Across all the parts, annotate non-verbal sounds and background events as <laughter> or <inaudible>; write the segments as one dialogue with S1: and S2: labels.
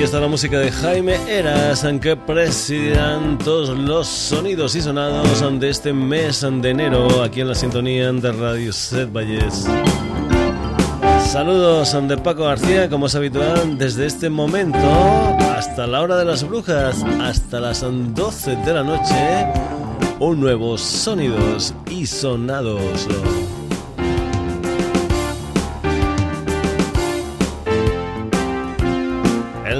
S1: Aquí está la música de Jaime Eras, que presidirán todos los sonidos y sonados de este mes de enero aquí en la sintonía de Radio Set Valles. Saludos de Paco García, como es habitual, desde este momento hasta la hora de las brujas, hasta las 12 de la noche, un nuevo sonidos y sonados.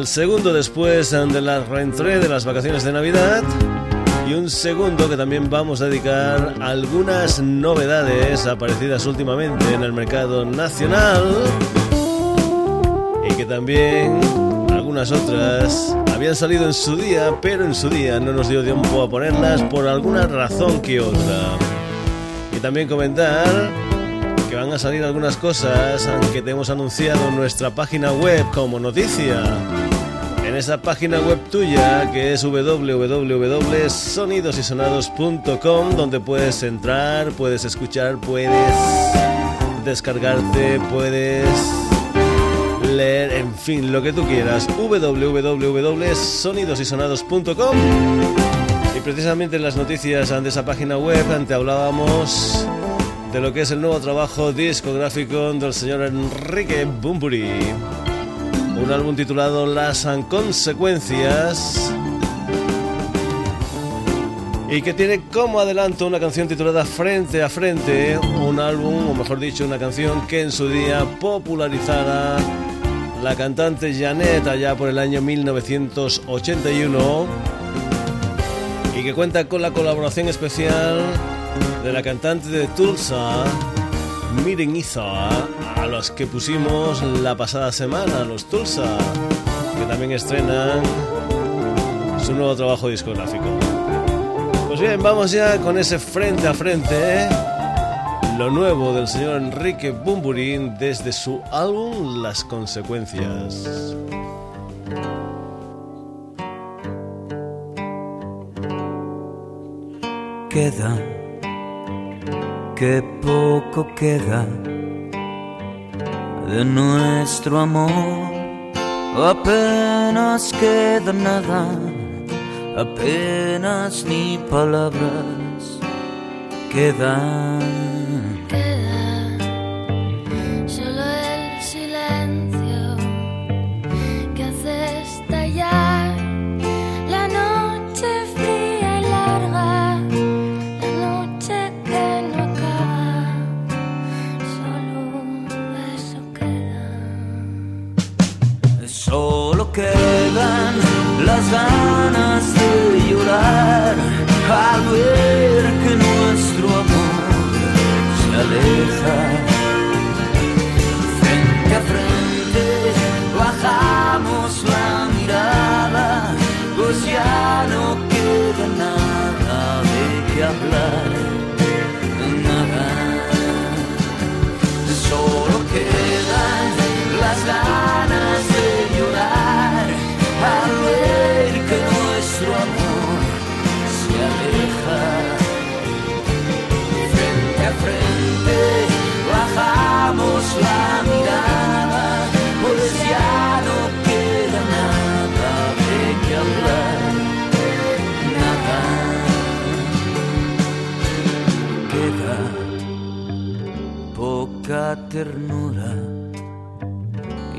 S1: El segundo después de la reentrée de las vacaciones de Navidad y un segundo que también vamos a dedicar a algunas novedades aparecidas últimamente en el mercado nacional y que también algunas otras habían salido en su día, pero en su día no nos dio tiempo a ponerlas por alguna razón que otra. Y también comentar que van a salir algunas cosas que te hemos anunciado en nuestra página web como noticia en esa página web tuya que es www.sonidosysonados.com donde puedes entrar, puedes escuchar, puedes descargarte, puedes leer, en fin, lo que tú quieras. www.sonidosysonados.com y precisamente en las noticias de esa página web te hablábamos de lo que es el nuevo trabajo discográfico del señor Enrique Bumburi un álbum titulado Las Consecuencias y que tiene como adelanto una canción titulada Frente a Frente, un álbum, o mejor dicho, una canción que en su día popularizara la cantante Janet allá por el año 1981 y que cuenta con la colaboración especial de la cantante de Tulsa, Miren Iza, a los que pusimos la pasada semana, los Tulsa, que también estrenan su nuevo trabajo discográfico. Pues bien, vamos ya con ese frente a frente, lo nuevo del señor Enrique Bumburín desde su álbum Las Consecuencias.
S2: Queda que poco queda de nuestro amor. Apenas queda nada, apenas ni palabras quedan. las ganas de llorar al ver que nuestro amor se aleja. Frente a frente bajamos la mirada, pues ya no queda nada de qué hablar.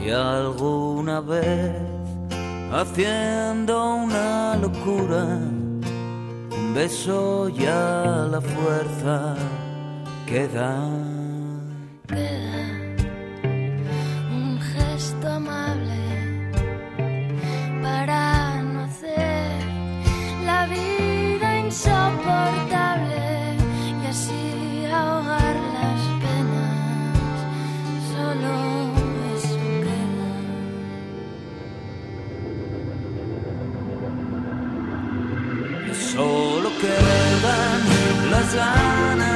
S2: Y alguna vez haciendo una locura, un beso ya la fuerza que da.
S1: on.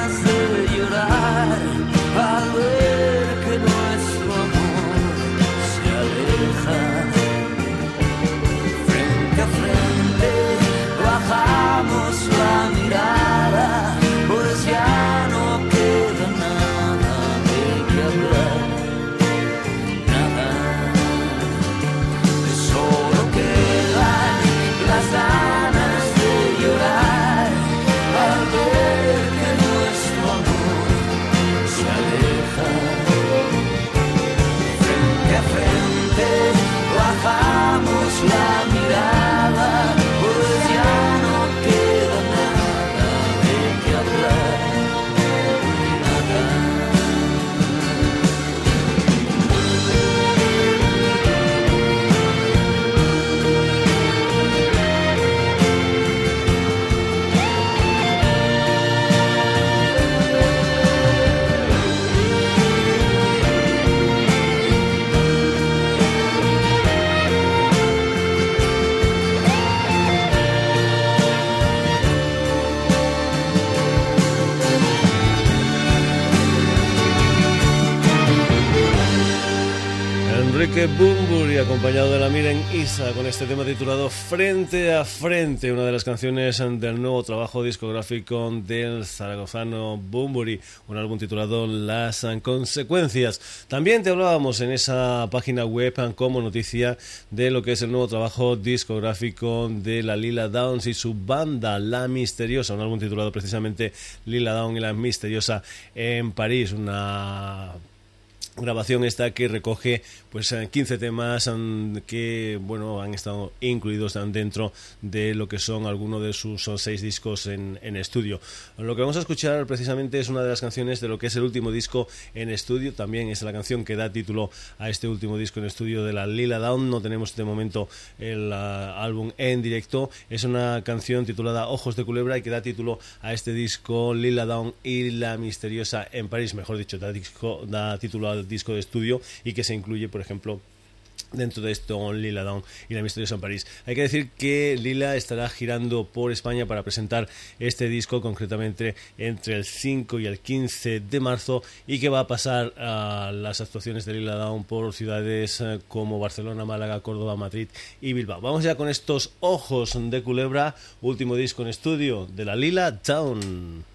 S1: Acompañado de la Miren Isa, con este tema titulado Frente a Frente, una de las canciones del nuevo trabajo discográfico del zaragozano Bumburi, un álbum titulado Las Consecuencias. También te hablábamos en esa página web como noticia de lo que es el nuevo trabajo discográfico de la Lila Downs y su banda La Misteriosa, un álbum titulado precisamente Lila Downs y la Misteriosa en París, una grabación esta que recoge pues 15 temas que bueno han estado incluidos dentro de lo que son algunos de sus seis discos en, estudio. Lo que vamos a escuchar precisamente es una de las canciones de lo que es el último disco en estudio. También es la canción que da título a este último disco en estudio de la Lila Down. No tenemos de momento el ah, álbum en directo. Es una canción titulada Ojos de Culebra y que da título a este disco Lila Down y la misteriosa en París. Mejor dicho da, disco, da título al disco de estudio y que se incluye, por ejemplo, dentro de esto Lila Down y la Misteriosa en París. Hay que decir que Lila estará girando por España para presentar este disco concretamente entre el 5 y el 15 de marzo y que va a pasar a las actuaciones de Lila Down por ciudades eh, como Barcelona, Málaga, Córdoba, Madrid y Bilbao. Vamos ya con estos ojos de culebra, último disco en estudio de la Lila Down.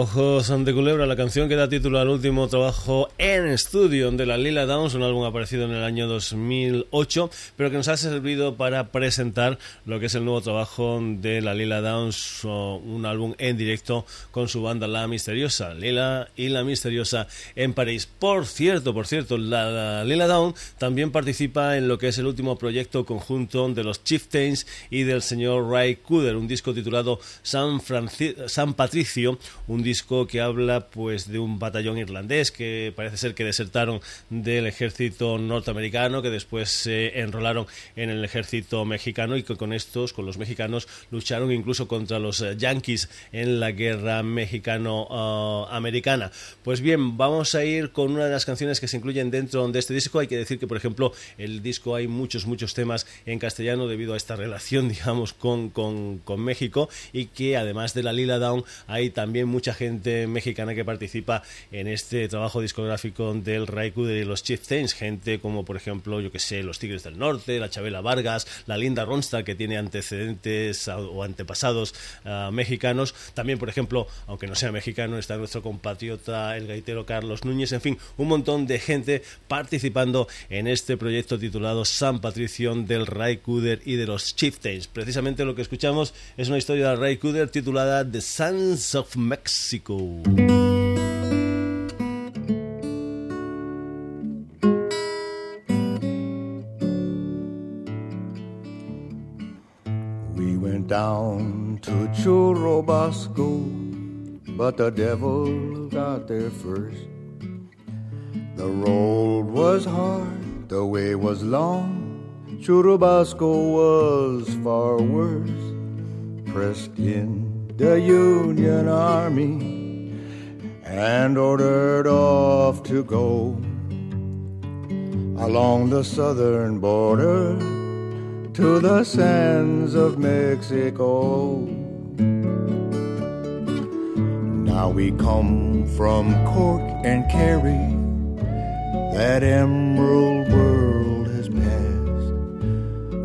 S1: Ojos ante culebra, la canción que da título al último trabajo en estudio de la Lila Downs, un álbum aparecido en el año 2008, pero que nos ha servido para presentar lo que es el nuevo trabajo de la Lila Downs, un álbum en directo con su banda La Misteriosa, Lila y La Misteriosa en París. Por cierto, por cierto, la, la Lila Down también participa en lo que es el último proyecto conjunto de los Chieftains y del señor Ray Cooder, un disco titulado San, Franci- San Patricio, un disco que habla pues de un batallón irlandés que parece ser que desertaron del ejército norteamericano, que después se enrolaron en el ejército mexicano y que con estos, con los mexicanos, lucharon incluso contra los yankees en la guerra mexicano-americana. Pues bien, vamos a ir con una de las canciones que se incluyen dentro de este disco. Hay que decir que, por ejemplo, el disco hay muchos, muchos temas en castellano debido a esta relación, <laughs> digamos, con, con, con México y que además de la Lila Down hay también mucha gente mexicana que participa en este trabajo discográfico del Ray Cooder y los Chieftains, gente como por ejemplo, yo que sé, los Tigres del Norte, la Chabela Vargas, la Linda Ronstadt que tiene antecedentes o antepasados ah, mexicanos, también por ejemplo, aunque no sea mexicano, está nuestro compatriota el gaitero Carlos Núñez, en fin, un montón de gente participando en este proyecto titulado San Patricio del Ray Cooder y de los Chieftains. Precisamente lo que escuchamos es una historia de Ray Cooder titulada The Sons of Mexico.
S3: Down to Churubusco, but the devil got there first. The road was hard, the way was long. Churubusco was far worse. Pressed in the Union Army and ordered off to go along the southern border to the sands of Mexico. Now we come from Cork and Kerry, that emerald world has passed.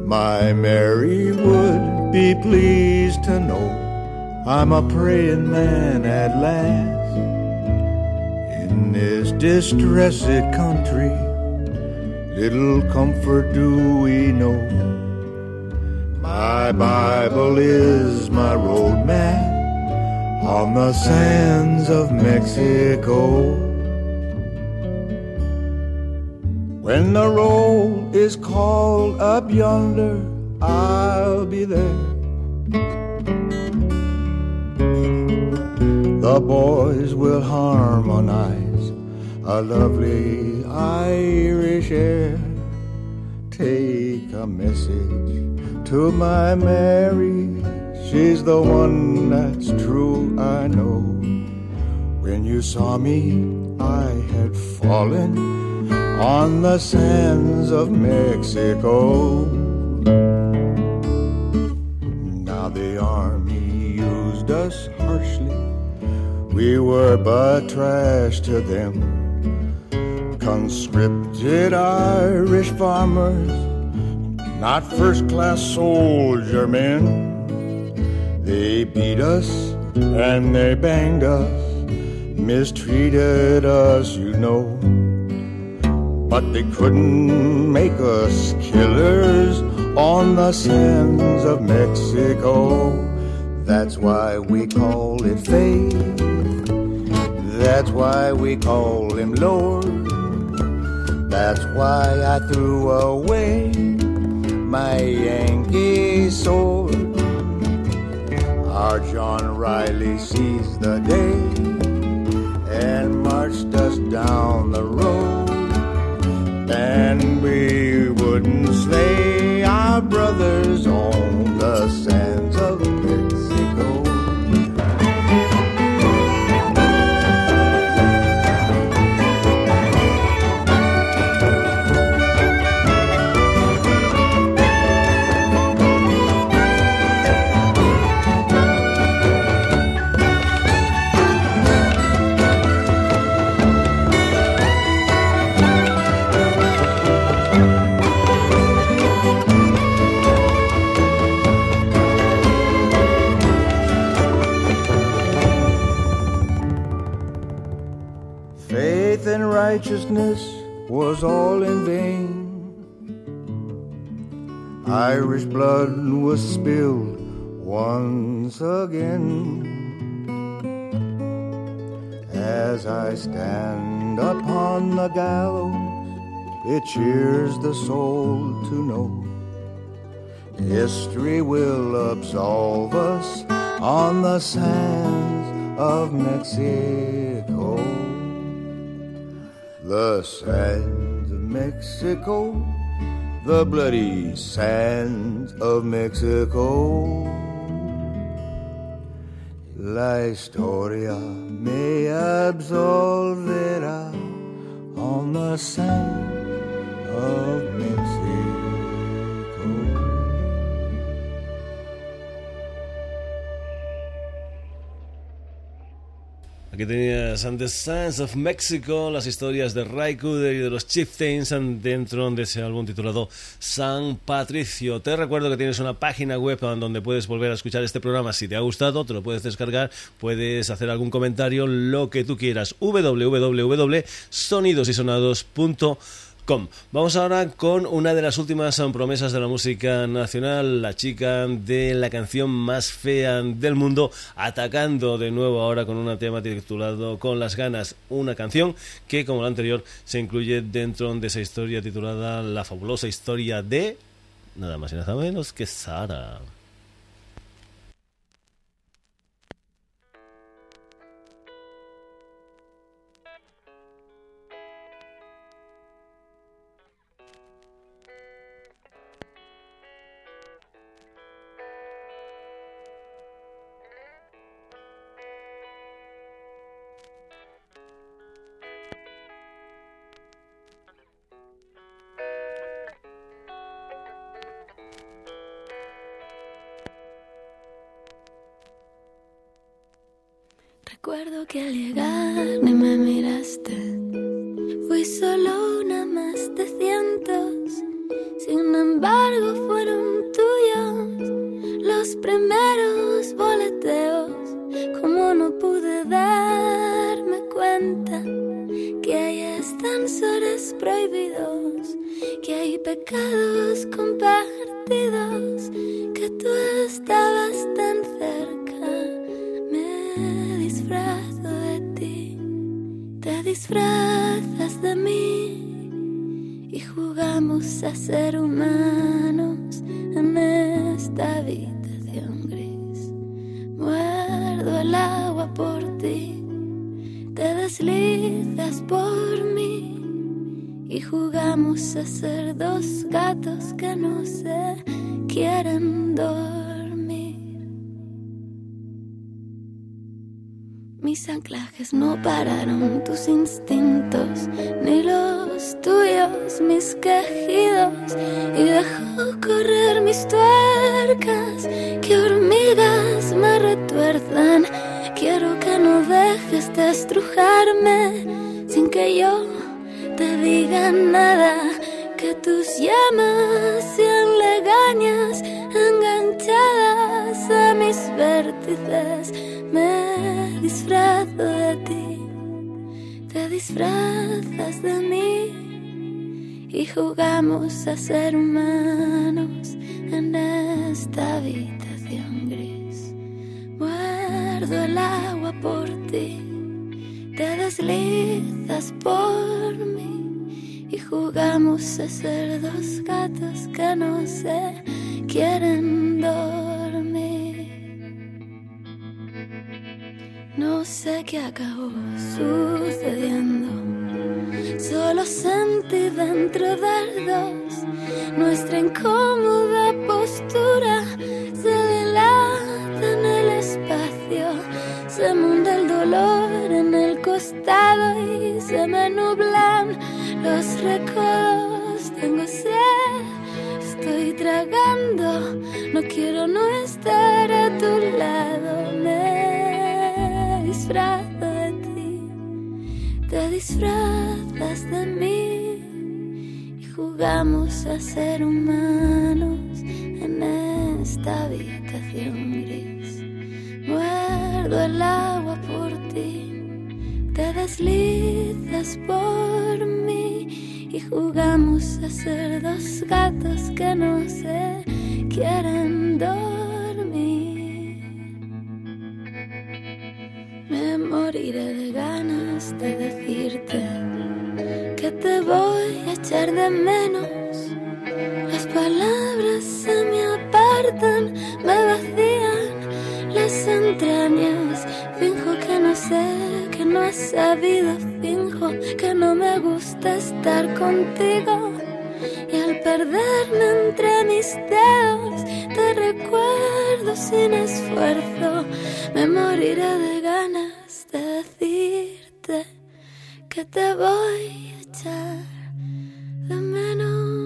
S3: My Mary would be pleased to know I'm a praying man at last. In this distressed country, little comfort do we know. My Bible is my roadmap on the sands of Mexico. When the roll is called up yonder, I'll be there. The boys will harmonize a lovely Irish air. Take a message to my Mary. She's the one that's true, I know. When you saw me, I had fallen on the sands of Mexico. Now the army used us harshly. We were but trash to them. Conscripted Irish farmers, not first class soldier men. They beat us and they banged us, mistreated us, you know. But they couldn't make us killers on the sands of Mexico. That's why we call it fate. That's why we call him Lord. That's why I threw away my Yankee soul. our John Riley seized the day and marched us down the road. And we wouldn't slay our brothers on the sands righteousness was all in vain. Irish blood was spilled once again. As I stand upon the gallows, it cheers the soul to know history will absolve us on the sands of Mexico. The sands of Mexico, the bloody sands of Mexico. La historia me absolverá on the sand of Mexico.
S1: Aquí tenías The Sands of Mexico, las historias de Cooder y de los Chieftains dentro de ese álbum titulado San Patricio. Te recuerdo que tienes una página web donde puedes volver a escuchar este programa si te ha gustado, te lo puedes descargar, puedes hacer algún comentario, lo que tú quieras. www.sonidosysonados.com Vamos ahora con una de las últimas promesas de la música nacional, la chica de la canción más fea del mundo, atacando de nuevo ahora con un tema titulado Con las ganas, una canción que como la anterior se incluye dentro de esa historia titulada La fabulosa historia de nada más y nada menos que Sara.
S4: Recuerdo que al llegar ni me miraste. Te disfrazas de mí y jugamos a ser humanos en esta habitación gris. Muerdo el agua por ti, te deslizas por mí y jugamos a ser dos gatos que no se quieren dormir. No sé qué acabó sucediendo. Solo sentí dentro dardos nuestra incómoda postura. Se dilata en el espacio, se monta el dolor en el costado y se me nublan los recuerdos. Tengo sed, estoy tragando, no quiero no estar a tu lado. De ti, te disfrazas de mí y jugamos a ser humanos en esta habitación gris. Muerdo el agua por ti, te deslizas por mí y jugamos a ser dos gatos que no se quieren dormir. Moriré de ganas de decirte que te voy a echar de menos. Las palabras se me apartan, me vacían las entrañas. Finjo que no sé, que no has sabido. Finjo que no me gusta estar contigo. Y al perderme entre mis dedos, te recuerdo sin esfuerzo. Me moriré de ganas te voy a echar de menos.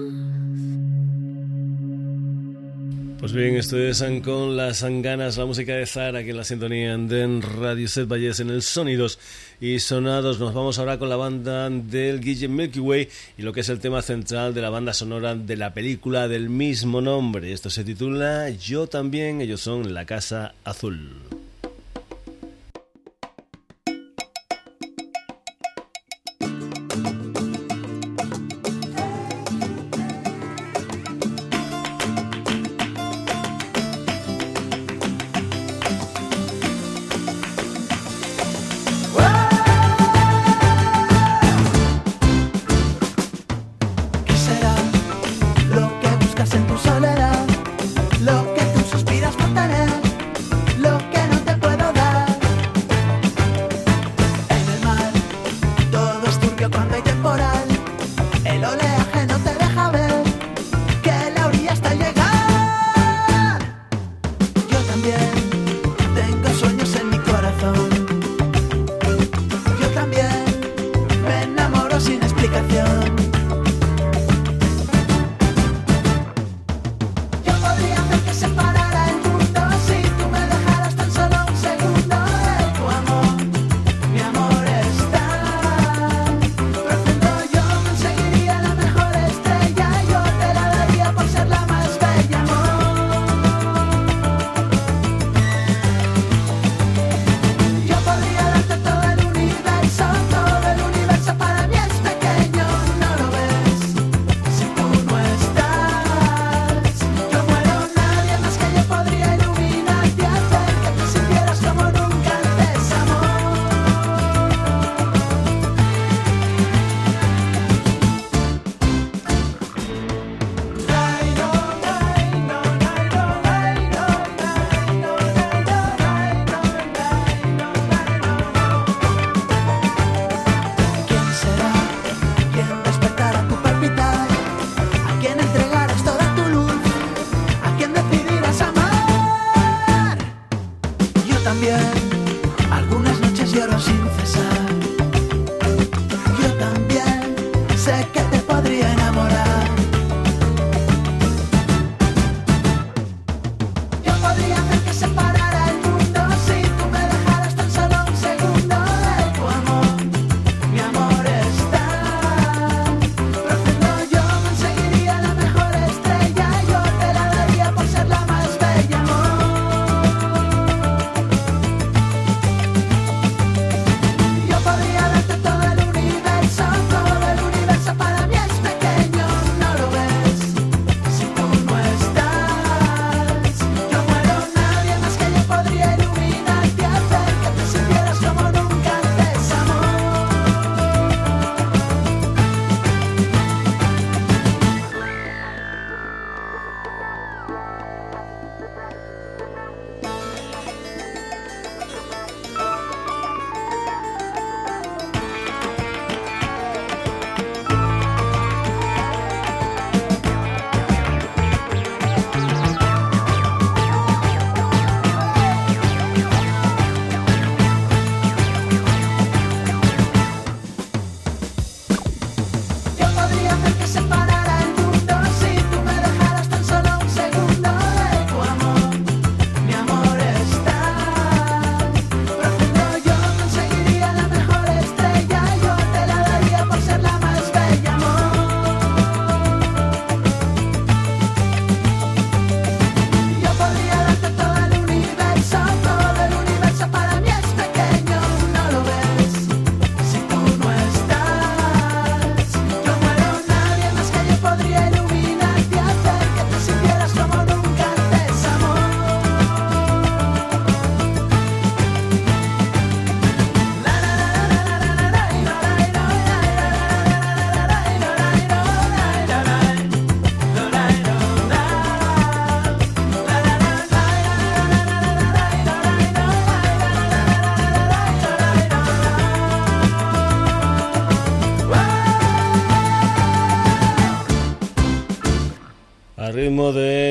S1: Pues bien, esto es con las ganas, la música de Zara, que la sintonía de Radio Set Valles en el Sonidos y Sonados. Nos vamos ahora con la banda del Guille Milky Way y lo que es el tema central de la banda sonora de la película del mismo nombre. Esto se titula Yo también, ellos son La Casa Azul.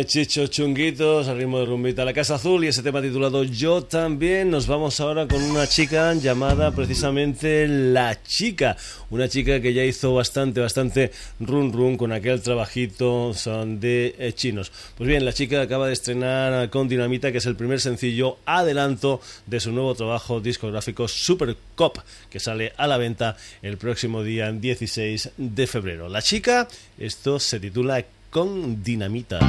S5: Chicho Chunguitos, al ritmo de rumbita La Casa Azul y ese tema titulado Yo también. Nos vamos ahora con una chica llamada precisamente La Chica. Una chica que ya hizo bastante, bastante run run con aquel trabajito de eh, chinos. Pues bien, La Chica acaba de estrenar con Dinamita, que es el primer sencillo adelanto de su nuevo trabajo discográfico Super Cop, que sale a la venta el próximo día 16 de febrero. La Chica, esto se titula con dinamita.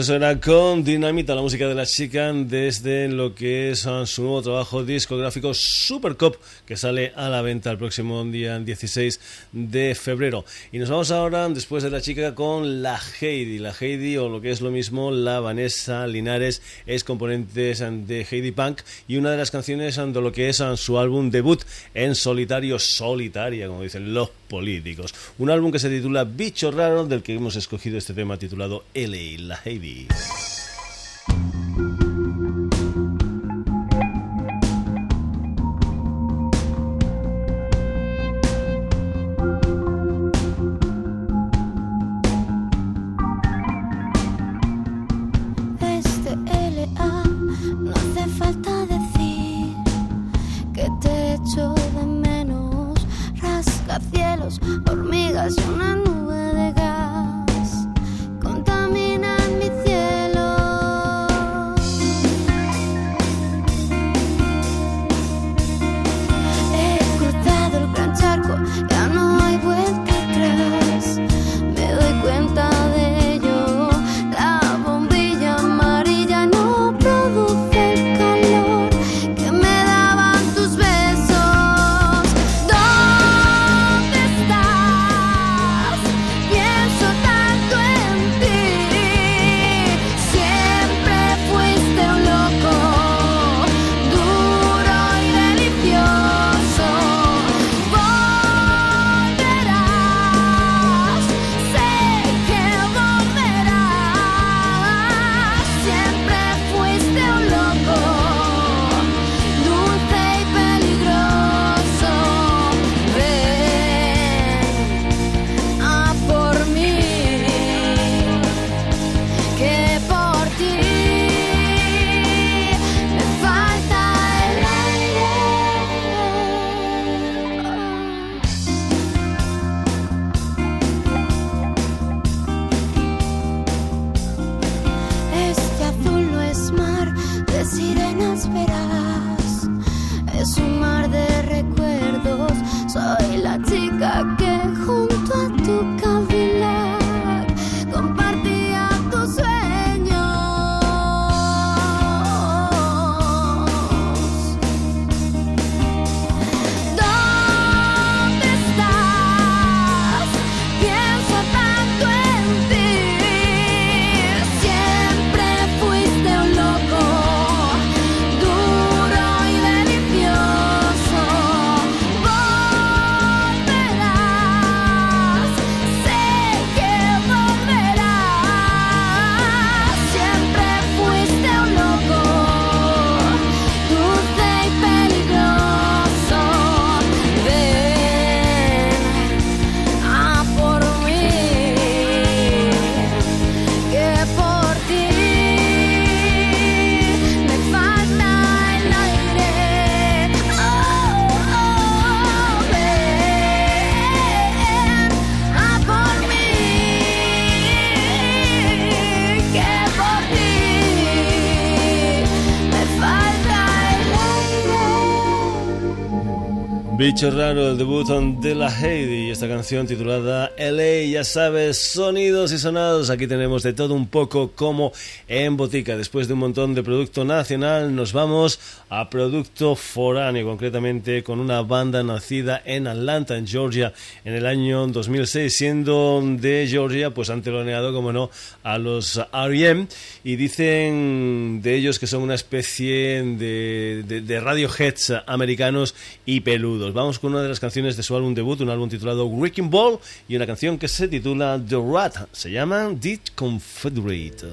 S5: Eso era con Dinamita, la música de la chica, desde lo que es ah, su nuevo trabajo discográfico Super Cop, que sale a la venta el próximo día 16 de febrero. Y nos vamos ahora, después de la chica, con la Heidi. La Heidi, o lo que es lo mismo, la Vanessa Linares, es componente de Heidi Punk y una de las canciones de lo que es ah, su álbum debut en solitario, solitaria, como dicen los políticos. Un álbum que se titula Bicho Raro, del que hemos escogido este tema titulado LA, la Heidi.
S6: Ya
S7: Bicho raro, el debut de la Heidi y esta canción titulada LA, ya sabes, sonidos y sonados. Aquí tenemos de todo un poco como en botica. Después de un montón de producto nacional, nos vamos a producto foráneo, concretamente con una banda nacida en Atlanta, en Georgia, en el año 2006, siendo de Georgia, pues han teloneado, como no, a los R.E.M. y dicen de ellos que son una especie de, de, de radioheads americanos y peludos. Vamos con una de las canciones de su álbum debut, un álbum titulado Wrecking Ball y una canción que se titula The Rat. Se llama The Confederate.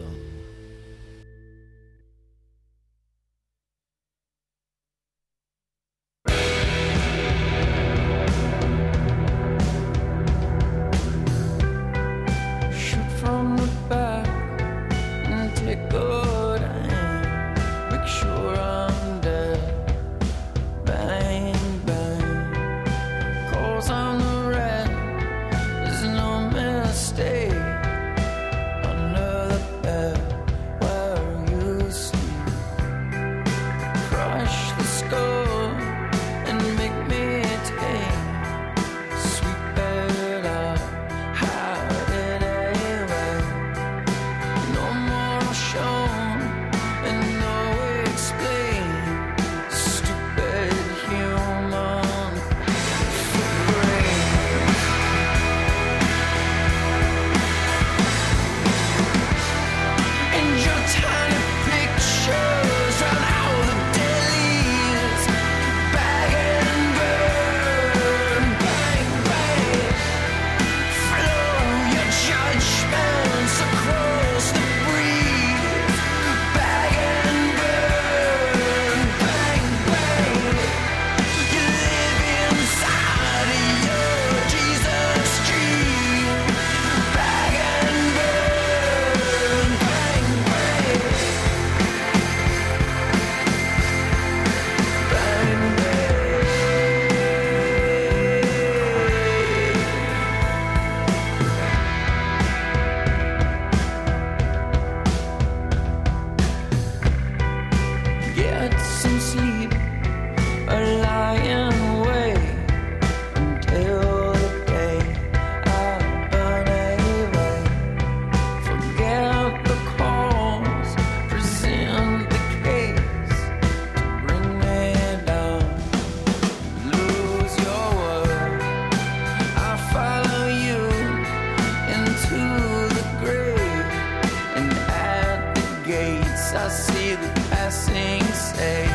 S8: I see the passing say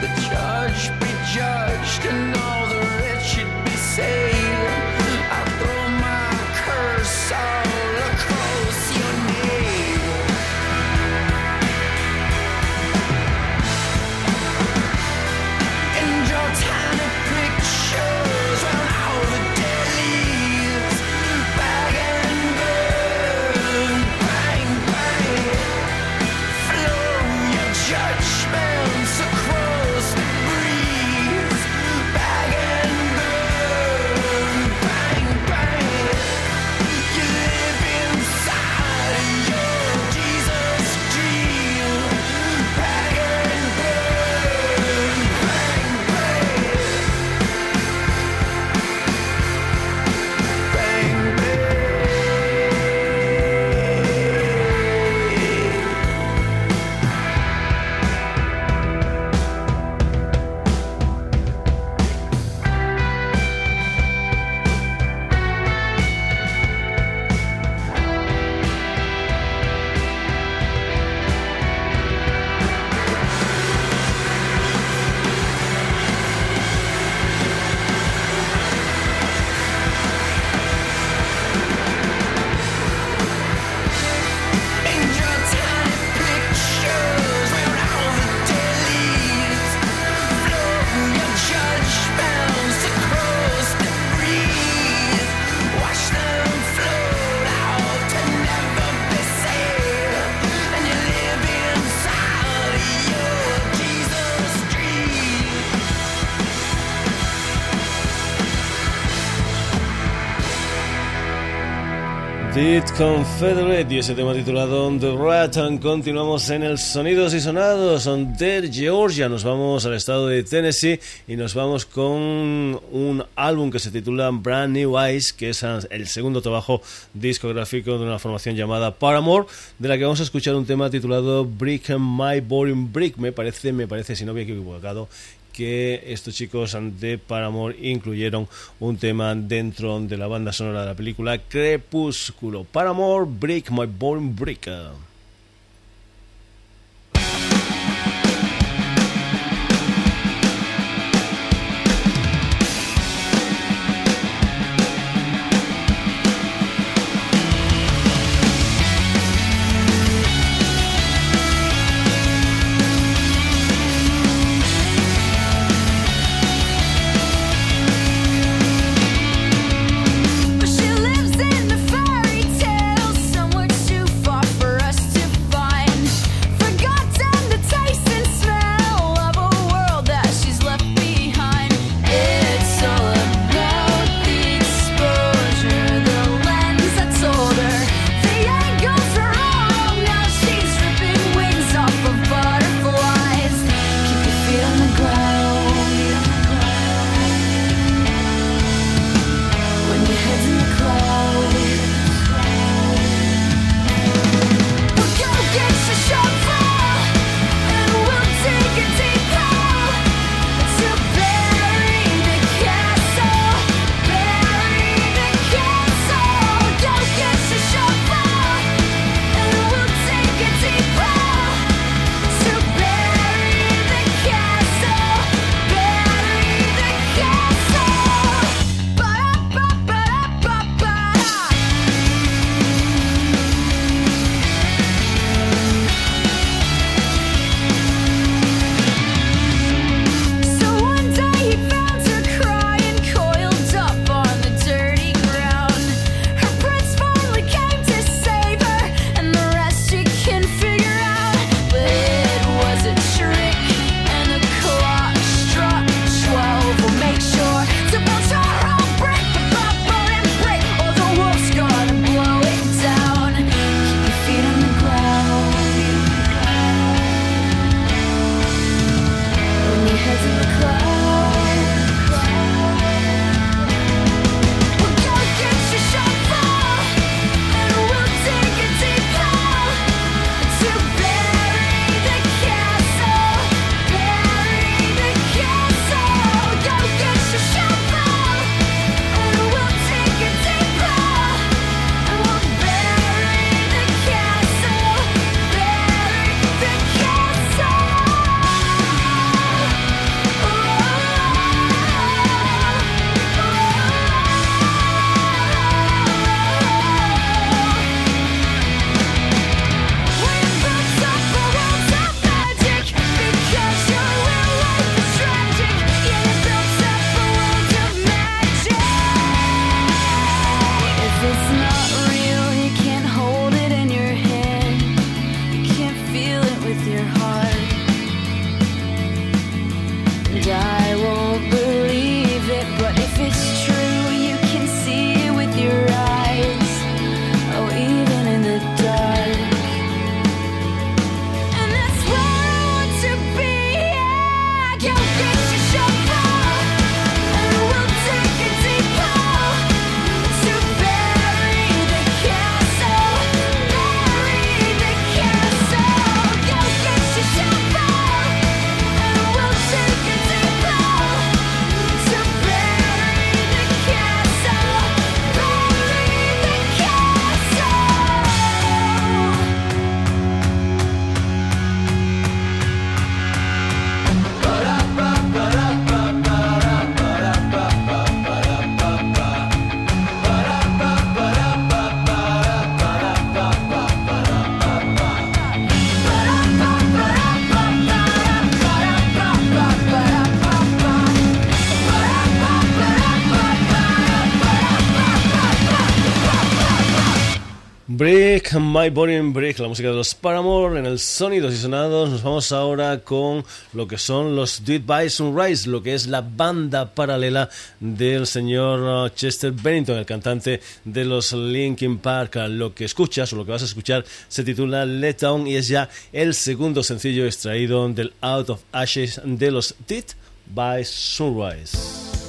S8: the judge be judged.
S1: Did Confederate y ese tema titulado The Rat. Continuamos en el Sonidos y Sonados de Georgia. Nos vamos al estado de Tennessee y nos vamos con un álbum que se titula Brand New Eyes, que es el segundo trabajo discográfico de una formación llamada Paramore, de la que vamos a escuchar un tema titulado Brick My Boring Brick. Me parece, me parece, si no he equivocado, que estos chicos de Paramore incluyeron un tema dentro de la banda sonora de la película Crepúsculo. Paramore, Break My Born Breaker. My Boring Break, la música de los Paramore en el Sonidos y Sonados. Nos vamos ahora con lo que son los Dead by Sunrise, lo que es la banda paralela del señor uh, Chester Bennington, el cantante de los Linkin Park. Lo que escuchas o lo que vas a escuchar se titula Let Down y es ya el segundo sencillo extraído del Out of Ashes de los Dead by Sunrise.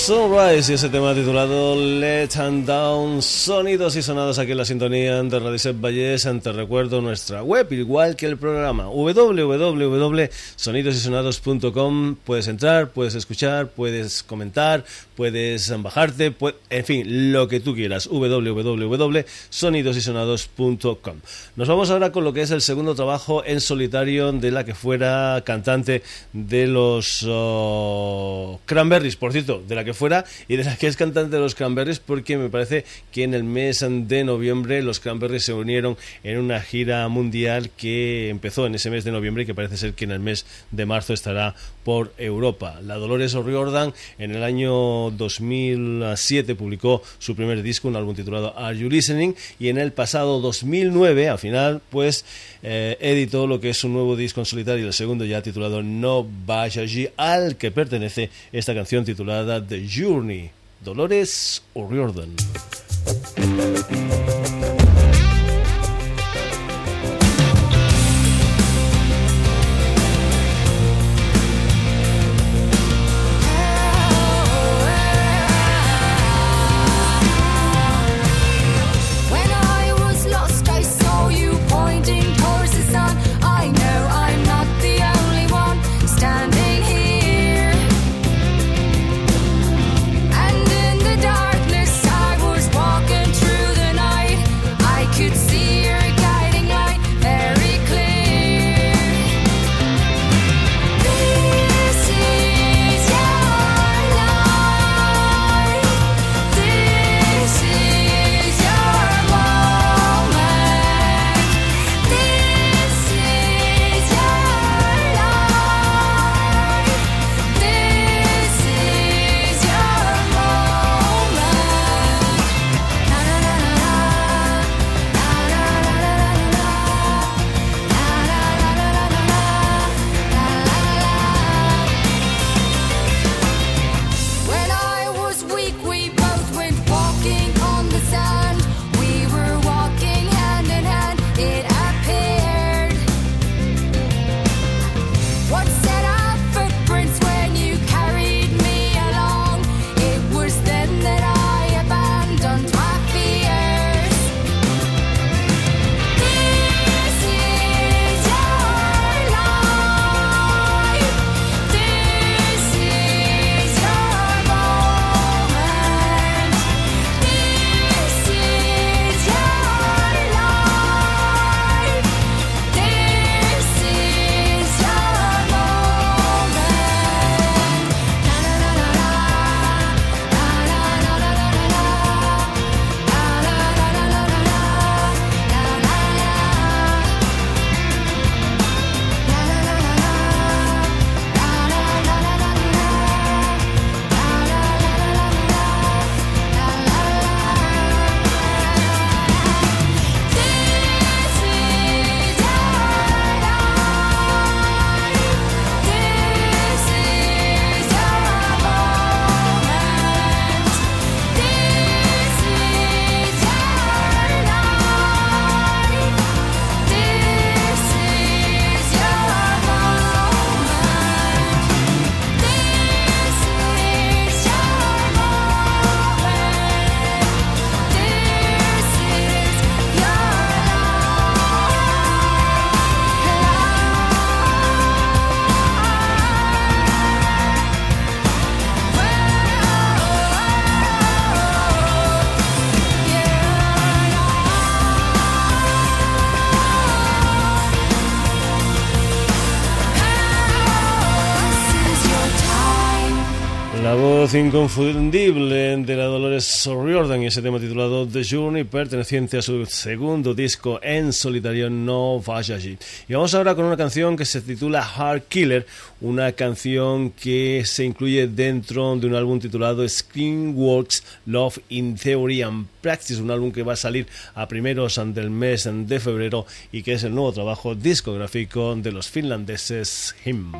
S1: Sunrise y ese tema titulado Let and Down, sonidos y sonados aquí en la sintonía de Radio Set Valles. Te recuerdo nuestra web, igual que el programa www.sonidosysonados.com. Puedes entrar, puedes escuchar, puedes comentar, puedes bajarte, en fin, lo que tú quieras. www.sonidosysonados.com. Nos vamos ahora con lo que es el segundo trabajo en solitario de la que fuera cantante de los oh, Cranberries,
S4: por cierto, de la que fuera y de la que es cantante de los Cranberries, porque me parece que en el mes de noviembre los Cranberries se unieron en una gira mundial que empezó en ese mes de noviembre y que parece ser que en el mes de marzo estará por Europa. La Dolores O'Riordan en el año 2007 publicó su primer disco, un álbum titulado Are You Listening? Y en el pasado 2009, al final, pues eh, editó lo que es un nuevo disco en solitario, el segundo ya titulado No Vaya Allí, al que pertenece esta canción titulada The Journey. Dolores O'Riordan. Inconfundible de la Dolores O'Riordan y ese tema titulado The Journey, perteneciente a su segundo disco en solitario No Vaya. Y vamos ahora con una canción que se titula Heart Killer, una canción que se incluye dentro de un álbum titulado Screenworks Love in Theory and Practice, un álbum que va a salir a primeros del mes de febrero y que es el nuevo trabajo discográfico de los finlandeses Him.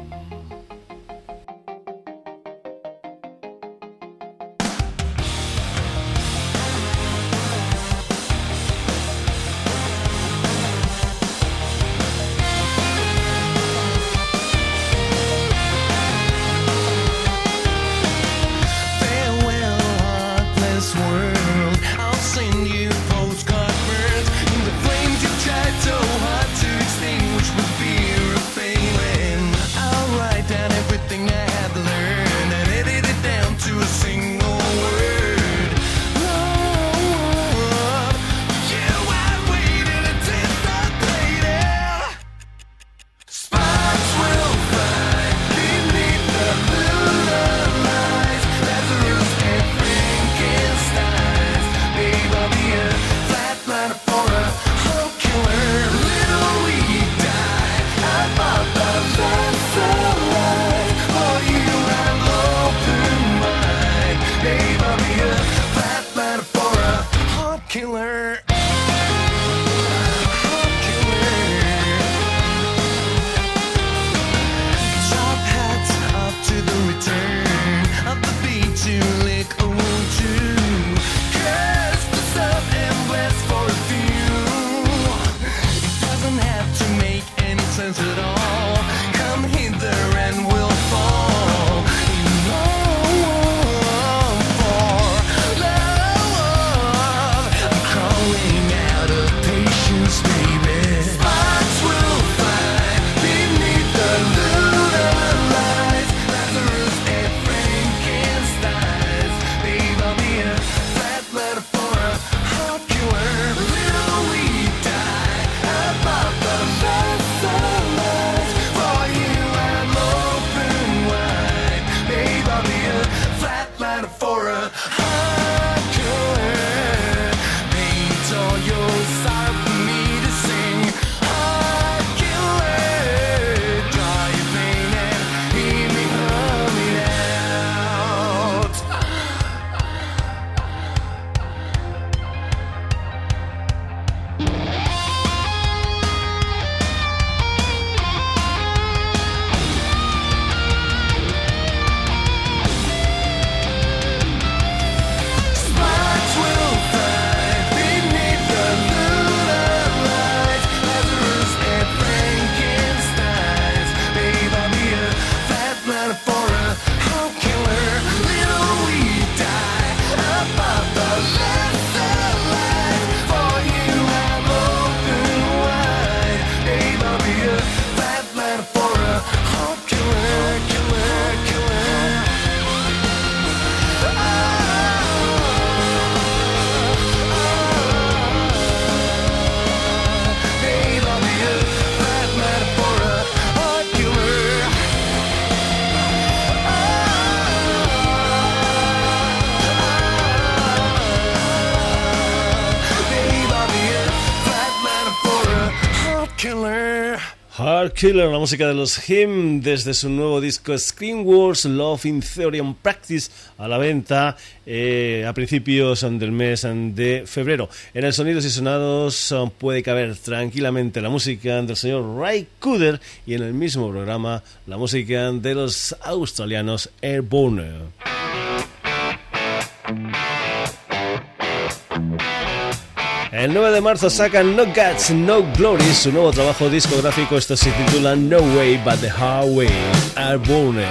S1: Killer, la música de los Him, desde su nuevo disco Screen Wars, Love in Theory and Practice, a la venta eh, a principios del mes de febrero. En el Sonidos y Sonados um, puede caber tranquilamente la música del señor Ray Cooder y en el mismo programa la música de los australianos Airborne. El 9 de marzo sacan No Guts, No Glory, su nuevo trabajo discográfico. Esto se titula No Way But the Highway. Airborne.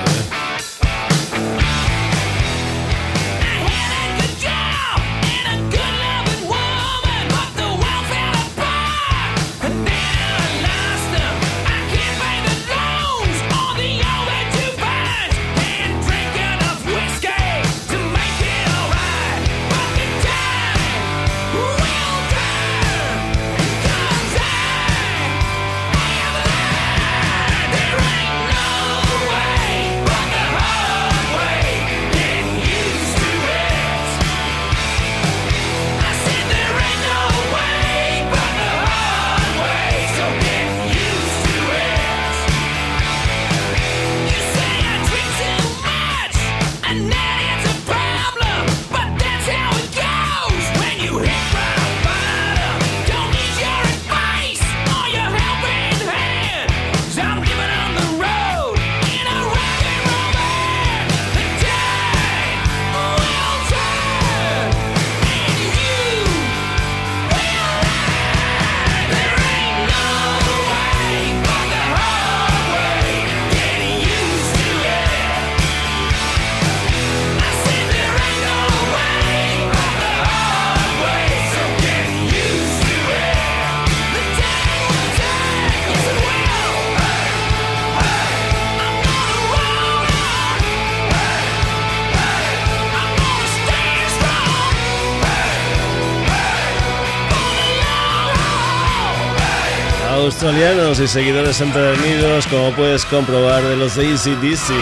S1: Australianos y seguidores empedernidos, como puedes comprobar, de los de DC.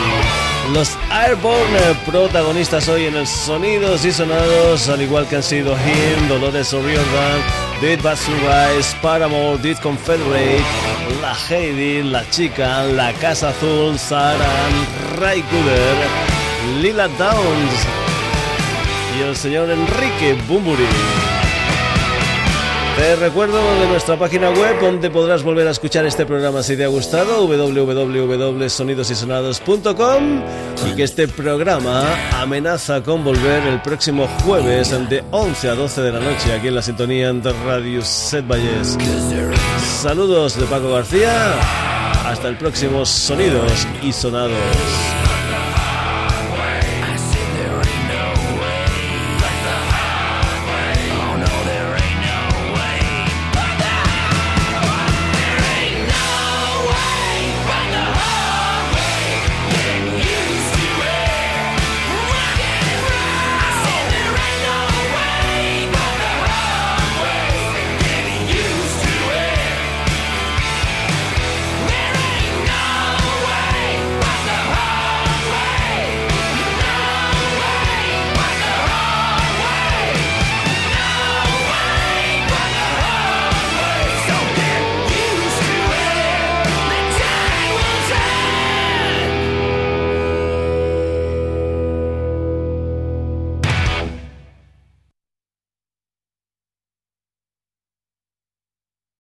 S1: Los Airborne, protagonistas hoy en el Sonidos y Sonados, al igual que han sido Him, Dolores O'Riordan, Did Bad Rise, Paramore, Did Confederate, La Heidi, La Chica, La Casa Azul, Saran, Ray Cooder, Lila Downs y el señor Enrique Bumburi. Te recuerdo de nuestra página web donde podrás volver a escuchar este programa si te ha gustado, www.sonidosysonados.com y que este programa amenaza con volver el próximo jueves de 11 a 12 de la noche aquí en la sintonía de Radio Set Valles. Saludos de Paco García, hasta el próximo Sonidos y Sonados.